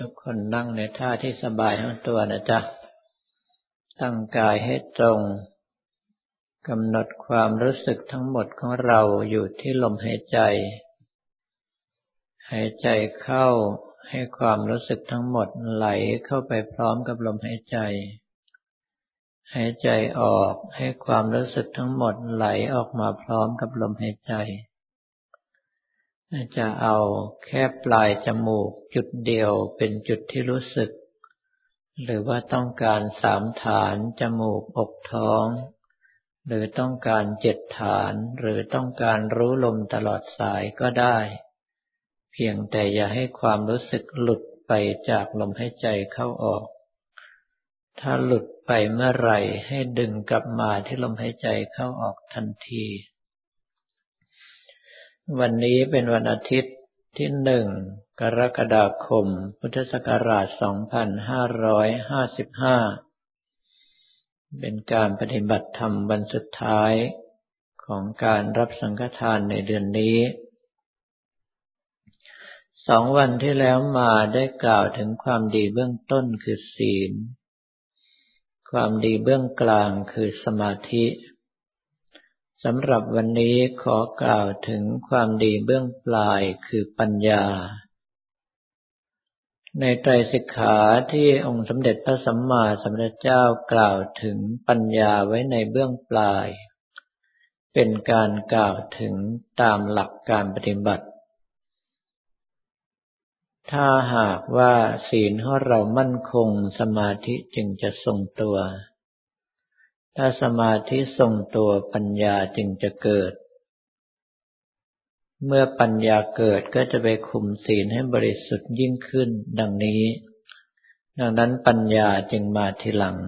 ทุกคนนั่งในท่าที่สบายทั้งตัวนะจ๊ะ ตั้งกายให้ตรงกำหนดความรู้สึกทั้งหมดของเราอยู่ที่ลมหายใจ หายใจเข้าให้ความรู้สึกทั้งหมดไหลเข้าไปพร้อมกับลมหายใจ หายใจออกให้ความรู้สึกทั้งหมดไหลออกมาพร้อมกับลมหายใจ จะเอาแค่ปลายจมูกจุดเดียวเป็นจุดที่รู้สึก หรือว่าต้องการสามฐานจมูกอกท้อง หรือต้องการเจ็ดฐานหรือต้องการรู้ลมตลอดสายก็ได้ เพียงแต่อย่าให้ความรู้สึกหลุดไปจากลมหายใจเข้าออก ถ้าหลุดไปเมื่อไหร่ให้ดึงกลับมาที่ลมหายใจเข้าออกทันที วันนี้เป็นวันอาทิตย์ที่หนึ่งกรกฎาคม พุทธศักราช 2555 เป็นการปฏิบัติธรรมวันสุดท้ายของการรับสังฆทานในเดือนนี้ สองวันที่แล้วมาได้กล่าวถึงความดีเบื้องต้นคือศีล ความดีเบื้องกลางคือสมาธิ สำหรับวันนี้ขอกล่าวถึงความดีเบื้องปลายคือปัญญา ในไตรสิกขาที่องค์สมเด็จพระสัมมาสัมพุทธเจ้ากล่าวถึงปัญญาไว้ในเบื้องปลาย เป็นการกล่าวถึงตามหลักการปฏิบัติ ถ้าหากว่าศีลของเรามั่นคงสมาธิจึงจะทรงตัว ถ้าสมาธิทรงตัวปัญญาจึงจะเกิด เมื่อปัญญาเกิดก็จะไปคุมศีลให้บริสุทธิ์ยิ่งขึ้น ดังนี้ ดังนั้นปัญญาจึงมาทีหลัง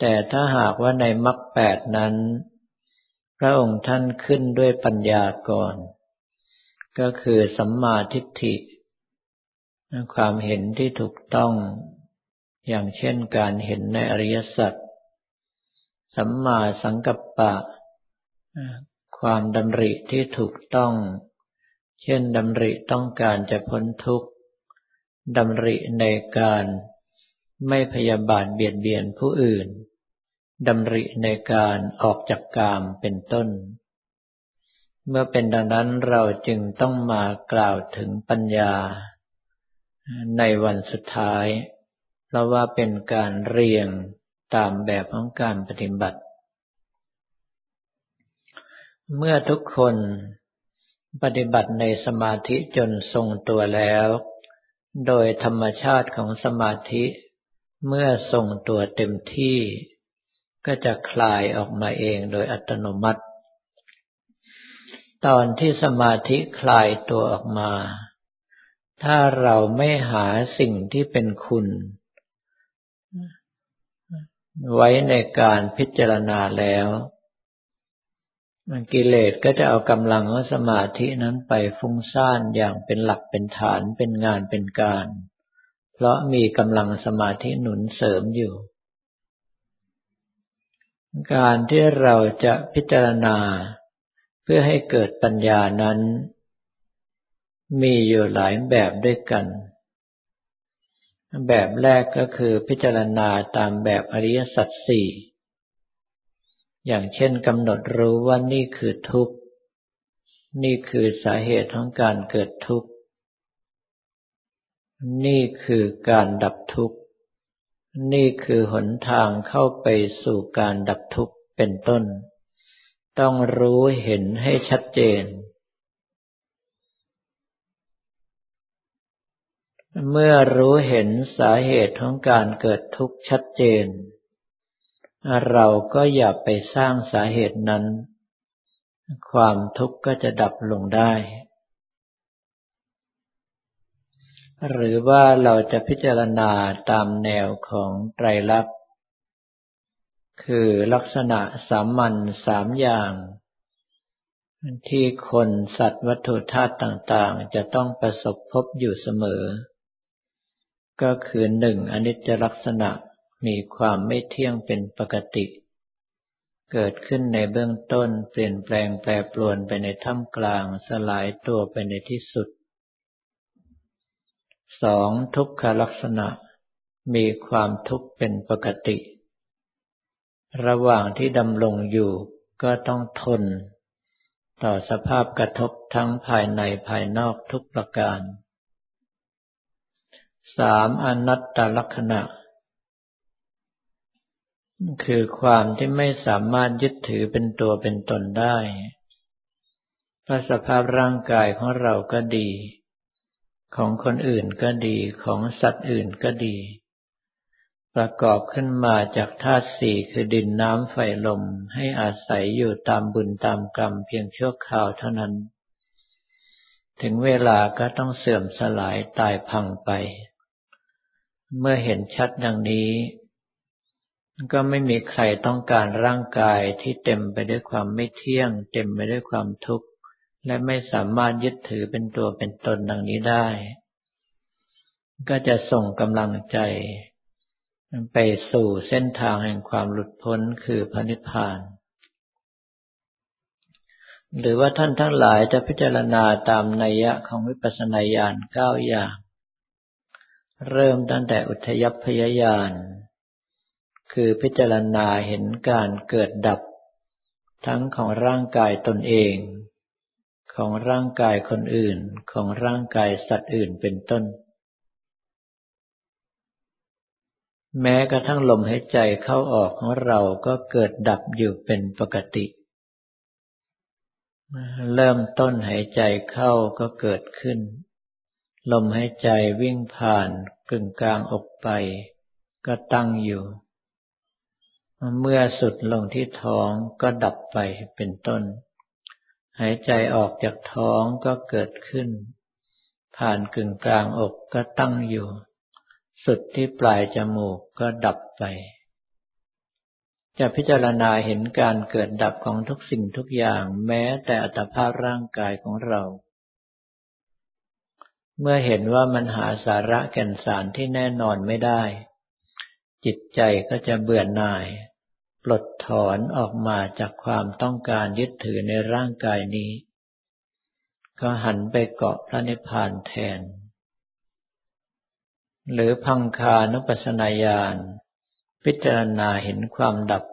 แต่ถ้าหากว่าในมรรคแปดนั้น พระองค์ท่านขึ้นด้วยปัญญาก่อน ก็คือสัมมาทิฏฐิความเห็นที่ถูกต้อง อย่างเช่นการเห็นในอริยสัจ สัมมาสังกัปปะ ความดำริที่ถูกต้อง เช่นดำริต้องการจะพ้นทุกข์ดำริในการไม่พยาบาทเบียดเบียนผู้อื่นดำริในการออกจากกามเป็นต้น เมื่อเป็นดังนั้นเราจึงต้องมากล่าวถึงปัญญา ในวันสุดท้าย เพราะว่าเป็นการเรียง ตามแบบของการปฏิบัติ เมื่อทุกคนปฏิบัติในสมาธิจนทรงตัวแล้ว โดยธรรมชาติของสมาธิเมื่อทรงตัวเต็มที่ ก็จะคลายออกมาเองโดยอัตโนมัติ ตอนที่สมาธิคลายตัวออกมา ถ้าเราไม่หาสิ่งที่เป็นคุณ ไว้ในการพิจารณาแล้วมันกิเลสก็จะเอากำลังของสมาธินั้นไปฟุ้งซ่านอย่างเป็นหลักเป็นฐานเป็นงานเป็นการ เพราะมีกำลังสมาธิหนุนเสริมอยู่ การที่เราจะพิจารณาเพื่อให้เกิดปัญญานั้น มีอยู่หลายแบบด้วยกัน แบบแรกก็คือพิจารณาตามแบบอริยสัจสี่ อย่างเช่นกำหนดรู้ว่านี่คือทุกข์ นี่คือสาเหตุของการเกิดทุกข์ นี่คือการดับทุกข์ นี่คือหนทางเข้าไปสู่การดับทุกข์เป็นต้น ต้องรู้เห็นให้ชัดเจน เมื่อรู้เห็นสาเหตุของการเกิดทุกข์ชัดเจน เราก็อย่าไปสร้างสาเหตุนั้น ความทุกข์ก็จะดับลงได้ หรือว่าเราจะพิจารณาตามแนวของไตรลักษณ์คือลักษณะสามัญสามอย่าง ที่คนสัตว์วัตถุธาตุต่างๆ จะต้องประสบพบอยู่เสมอ ก็คือหนึ่งอนิจจลักษณะมีความไม่เที่ยงเป็นปกติ เกิดขึ้นในเบื้องต้นเปลี่ยนแปลงแปรปรวนไปในท่ามกลางสลายตัวไปในที่สุดสองทุกขลักษณะ มีความทุกข์เป็นปกติ ระหว่างที่ดำรงอยู่ก็ต้องทน ต่อสภาพกระทบทั้งภายในภายนอกทุกประการ สามอนัตตลักษณะ คือความที่ไม่สามารถยึดถือเป็นตัวเป็นตนได้พระสภาพร่างกายของเราก็ดี ของคนอื่นก็ดีของสัตว์อื่นก็ดี ประกอบขึ้นมาจากธาตุสี่คือดินน้ำไฟลมให้อาศัยอยู่ตามบุญตามกรรมเพียงชั่วคราวเท่านั้น ถึงเวลาก็ต้องเสื่อมสลายตายพังไป เมื่อเห็นชัดดังนี้ ก็ไม่มีใครต้องการร่างกายที่เต็มไปด้วยความไม่เที่ยง เต็มไปด้วยความทุกข์ และไม่สามารถยึดถือเป็นตัวเป็นตนดังนี้ได้ ก็จะส่งกำลังใจ ไปสู่เส้นทางแห่งความหลุดพ้นคือพระนิพพานหรือว่าท่านทั้งหลายจะพิจารณาตามนัยยะของวิปัสสนาญาณเก้าอย่าง เริ่มตั้งแต่อุทยพยญาณคือพิจารณาเห็นการเกิดดับ ทั้งของร่างกายตนเอง ของร่างกายคนอื่นของร่างกายสัตว์อื่นเป็นต้น แม้กระทั่งลมหายใจเข้าออกของเราก็เกิดดับอยู่เป็นปกติ เริ่มต้นหายใจเข้าก็เกิดขึ้น ลมหายใจวิ่งผ่านกึ่งกลางอกไป ก็ตั้งอยู่ เมื่อสุดลงที่ท้องก็ดับไปเป็นต้น หายใจออกจากท้องก็เกิดขึ้น ผ่านกึ่งกลางอกก็ตั้งอยู่ สุดที่ปลายจมูกก็ดับไป จะพิจารณาเห็นการเกิดดับของทุกสิ่งทุกอย่างแม้แต่อัตภาพร่างกายของเรา เมื่อเห็นว่ามันหาสาระแก่นสารที่แน่นอนไม่ได้ จิตใจก็จะเบื่อหน่าย ปลดถอนออกมาจากความต้องการยึดถือในร่างกายนี้ ก็หันไปเกาะพระนิพพานแทน หรือพังคานุปัสนาญาณพิจารณาเห็นความดับ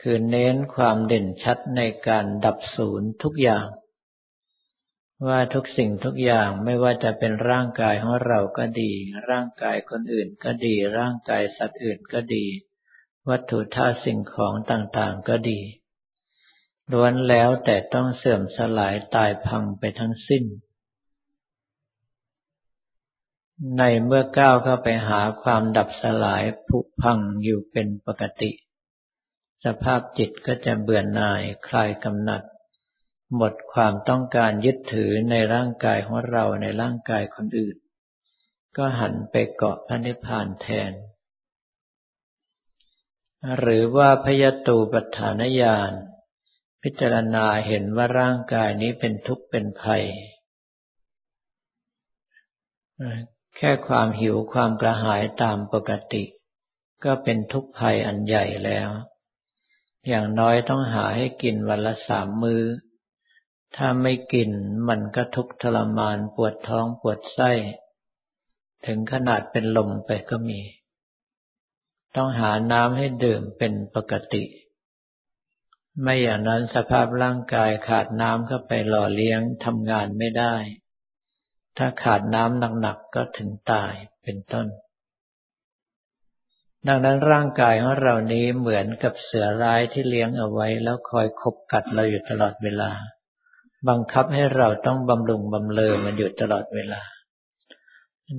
คือเน้นความเด่นชัดในการดับศูนย์ทุกอย่าง ว่าทุกสิ่งทุกอย่างไม่ว่าจะเป็นร่างกายของเราก็ดี ร่างกายคนอื่นก็ดี ร่างกายสัตว์อื่นก็ดี วัตถุธาตุสิ่งของต่างๆก็ดีล้วนแล้วแต่ต้องเสื่อมสลายตายพังไปทั้งสิ้น ในเมื่อก้าวเข้าไปหาความดับสลายผุพังอยู่เป็นปกติ สภาพจิตก็จะเบื่อหน่ายคลายกำหนัด หมดความต้องการยึดถือในร่างกายของเราในร่างกายคนอื่น ก็หันไปเกาะพระนิพพานแทน หรือว่าพยตูปัฏฐานญาณพิจารณาเห็นว่าร่างกายนี้เป็นทุกข์เป็นภัย แค่ความหิวความกระหายตามปกติ ก็เป็นทุกข์ภัยอันใหญ่แล้ว อย่างน้อยต้องหาให้กินวันละสามมือ้อ ถ้าไม่กินมันก็ทุกข์ทรมานปวดท้องปวดไส้ ถึงขนาดเป็นลมไปก็มี ต้องหาน้ำให้ดื่มเป็นปกติ ไม่อย่างนั้นสภาพร่างกายขาดน้ำเข้าไปหล่อเลี้ยงทำงานไม่ได้ ถ้าขาดน้ำหนักๆก็ถึงตายเป็นต้น ดังนั้นร่างกายของเรานี้เหมือนกับเสือร้ายที่เลี้ยงเอาไว้แล้วคอยคบกัดเราอยู่ตลอดเวลา บังคับให้เราต้องบำรุงบำเรอมันอยู่ตลอดเวลา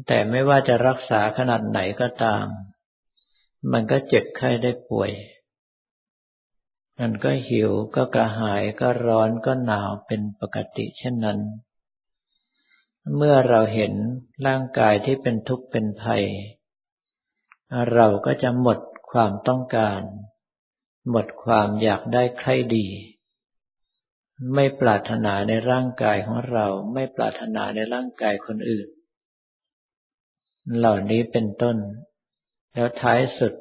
แต่ไม่ว่าจะรักษาขนาดไหนก็ตาม มันก็เจ็บไข้ได้ป่วย มันก็หิวก็กระหายก็ร้อนก็หนาวเป็นปกติเช่นนั้น เมื่อเราเห็นร่างกายที่เป็นทุกข์เป็นภัย เราก็จะหมดความต้องการ หมดความอยากได้ใครดี ไม่ปรารถนาในร่างกายของเรา ไม่ปรารถนาในร่างกายคนอื่น เหล่านี้เป็นต้น แล้วท้ายสุด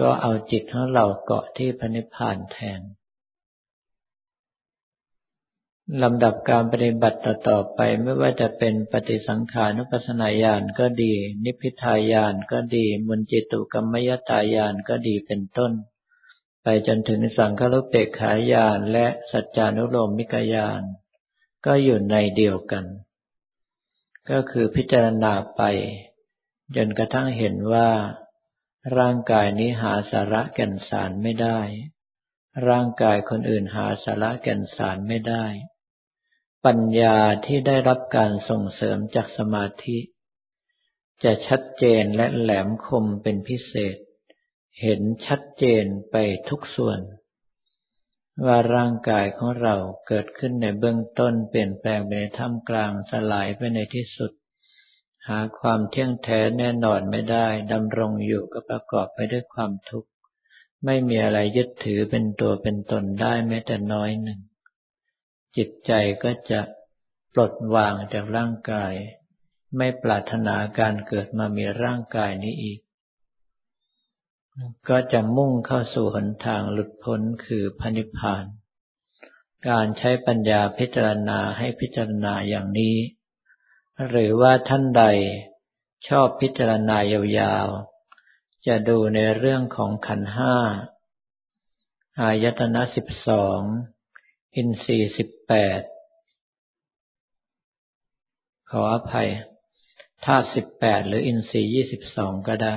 ก็เอาจิตของเราเกาะที่พระนิพพานแทนลำดับการปฏิบัติต่อไปไม่ว่าจะเป็นปฏิสังขานุปัสนาญาณก็ดี นิพพิทายานก็ดี มุนจิตุกรรมยตายานก็ดีเป็นต้น ไปจนถึงสังฆรุปเปกขายานและสัจจานุโลมมิกายาน ก็อยู่ในเดียวกัน ก็คือพิจารณาไป จนกระทั่งเห็นว่า ร่างกายนี้หาสาระแก่นสารไม่ได้ ร่างกายคนอื่นหาสาระแก่นสารไม่ได้ ปัญญาที่ได้รับการส่งเสริมจากสมาธิ จะชัดเจนและแหลมคมเป็นพิเศษ เห็นชัดเจนไปทุกส่วน ว่าร่างกายของเราเกิดขึ้นในเบื้องต้นเปลี่ยนแปลงไปในท่ามกลางสลายไปในที่สุด หาความเที่ยงแท้แน่นอนไม่ได้ดำรงอยู่ก็ประกอบไปด้วยความทุกข์ ไม่มีอะไรยึดถือเป็นตัวเป็นตนได้แม้แต่น้อยหนึ่ง จิตใจก็จะปลดวางจากร่างกาย ไม่ปรารถนาการเกิดมามีร่างกายนี้อีก ก็จะมุ่งเข้าสู่หนทางหลุดพ้นคือพระนิพพาน การใช้ปัญญาพิจารณาให้พิจารณาอย่างนี้ หรือว่าท่านใดชอบพิจารณายาวๆ จะดูในเรื่องของขันห้า อายตนะสิบสอง อินทรีย์สิบแปด ขออภัยธาตุสิบแปดหรืออินทรีย์ยี่สิบสองก็ได้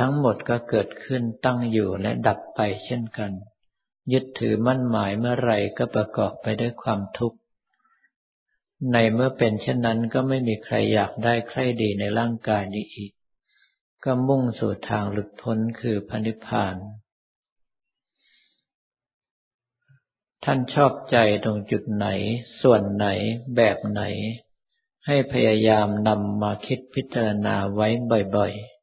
ทั้งหมดก็เกิดขึ้นตั้งอยู่และดับไปเช่นกัน ยึดถือมั่นหมายเมื่อไรก็ประกอบไปด้วยความทุกข์ ในเมื่อเป็นเช่นนั้นก็ไม่มีใครอยากได้ใครดีในร่างกายนี้อีก ก็มุ่งสู่ทางหลุดพ้นคือพันิพพาน ท่านชอบใจตรงจุดไหน ส่วนไหน แบบไหน ให้พยายามนำมาคิดพิจารณาไว้บ่อยๆ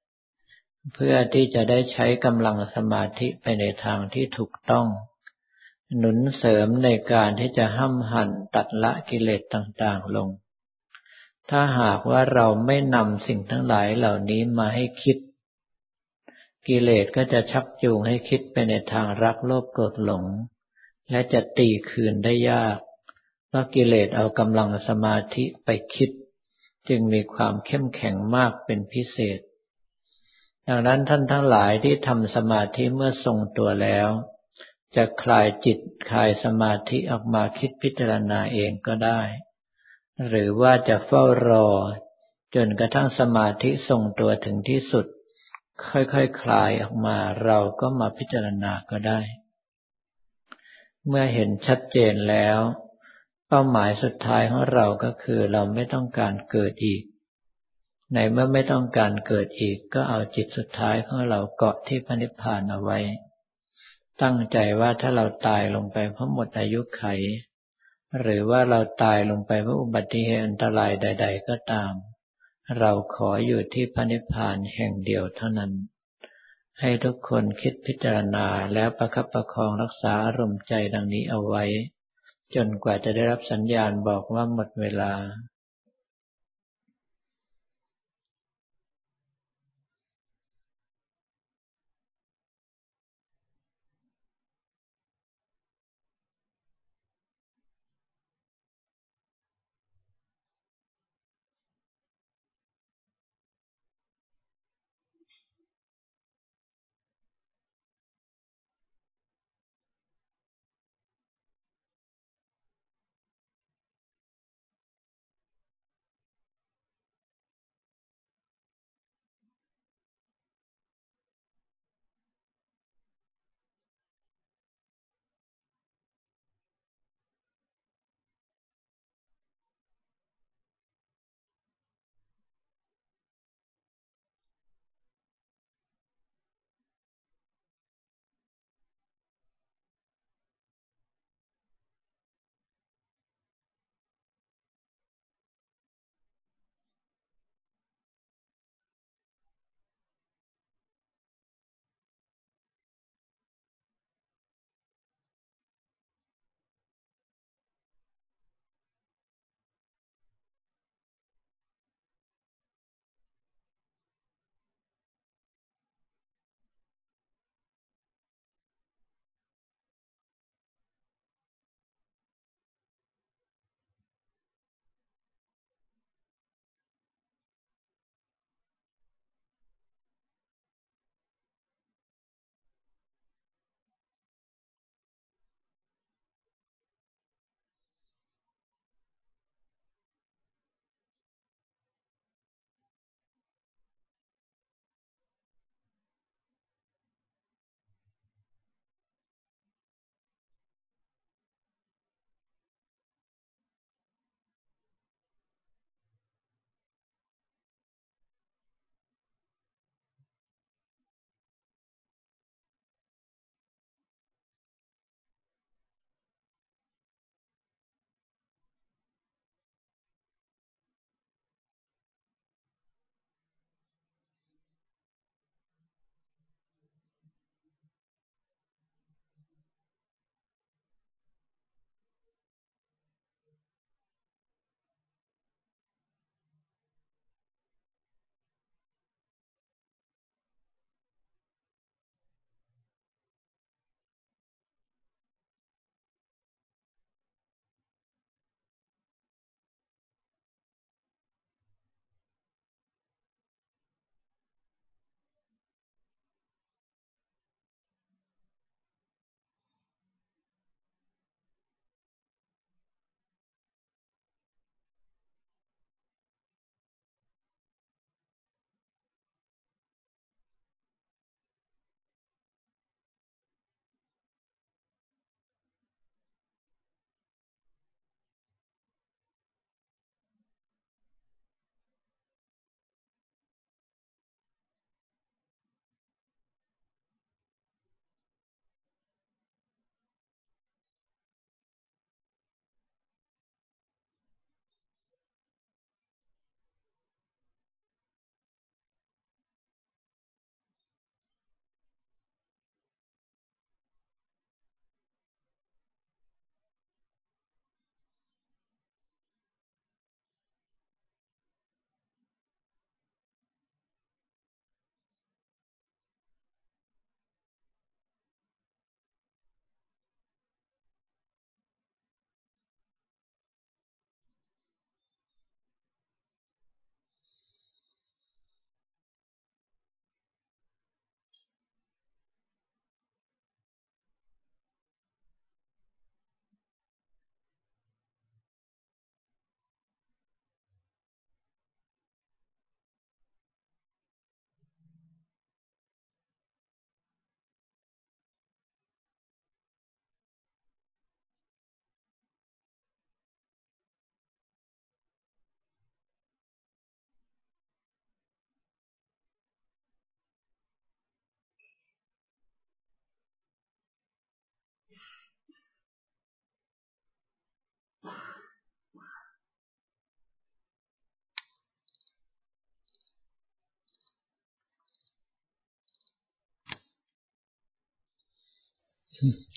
เพื่อที่จะได้ใช้กำลังสมาธิไปในทางที่ถูกต้อง หนุนเสริมในการที่จะห้ำหั่นตัดละกิเลสต่างๆลง ถ้าหากว่าเราไม่นำสิ่งทั้งหลายเหล่านี้มาให้คิด กิเลสก็จะชักจูงให้คิดไปในทางรักโลภโกรธหลง และจะตีคืนได้ยากเพราะกิเลสเอากำลังสมาธิไปคิด จึงมีความเข้มแข็งมากเป็นพิเศษ ดังนั้นท่านทั้งหลายที่ทำสมาธิเมื่อทรงตัวแล้ว จะคลายจิตคลายสมาธิออกมาคิดพิจารณาเองก็ได้ หรือว่าจะเฝ้ารอ จนกระทั่งสมาธิทรงตัวถึงที่สุด ค่อยๆคคลายออกมาเราก็มาพิจารณาก็ได้ เมื่อเห็นชัดเจนแล้ว เป้าหมายสุดท้ายของเราก็คือเราไม่ต้องการเกิดอีก ในเมื่อไม่ต้องการเกิดอีก ก็เอาจิตสุดท้ายของเราเกาะที่พระนิพพานเอาไว้ ตั้งใจว่าถ้าเราตายลงไปเพราะหมดอายุไข หรือว่าเราตายลงไปเพราะอุบัติเหตุอันตรายใด ๆ ก็ตาม เราขออยู่ที่พระนิพพานแห่งเดียวเท่านั้น ให้ทุกคนคิดพิจารณาแล้วประคับประคองรักษาอารมณ์ใจดังนี้เอาไว้ จนกว่าจะได้รับสัญญาณบอกว่าหมดเวลา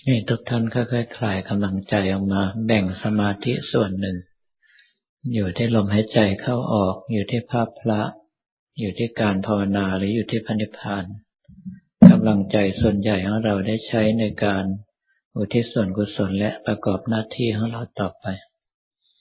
นี่ทุกท่านค่อยๆคลายกำลังใจออกมา แบ่งสมาธิส่วนหนึ่ง อยู่ที่ลมหายใจเข้าออก อยู่ที่ภาพพระ อยู่ที่การภาวนาหรืออยู่ที่พันิพานกำลังใจส่วนใหญ่ของเราได้ใช้ในการอุทิศส่วนกุศลและประกอบหน้าที่ของเราต่อไป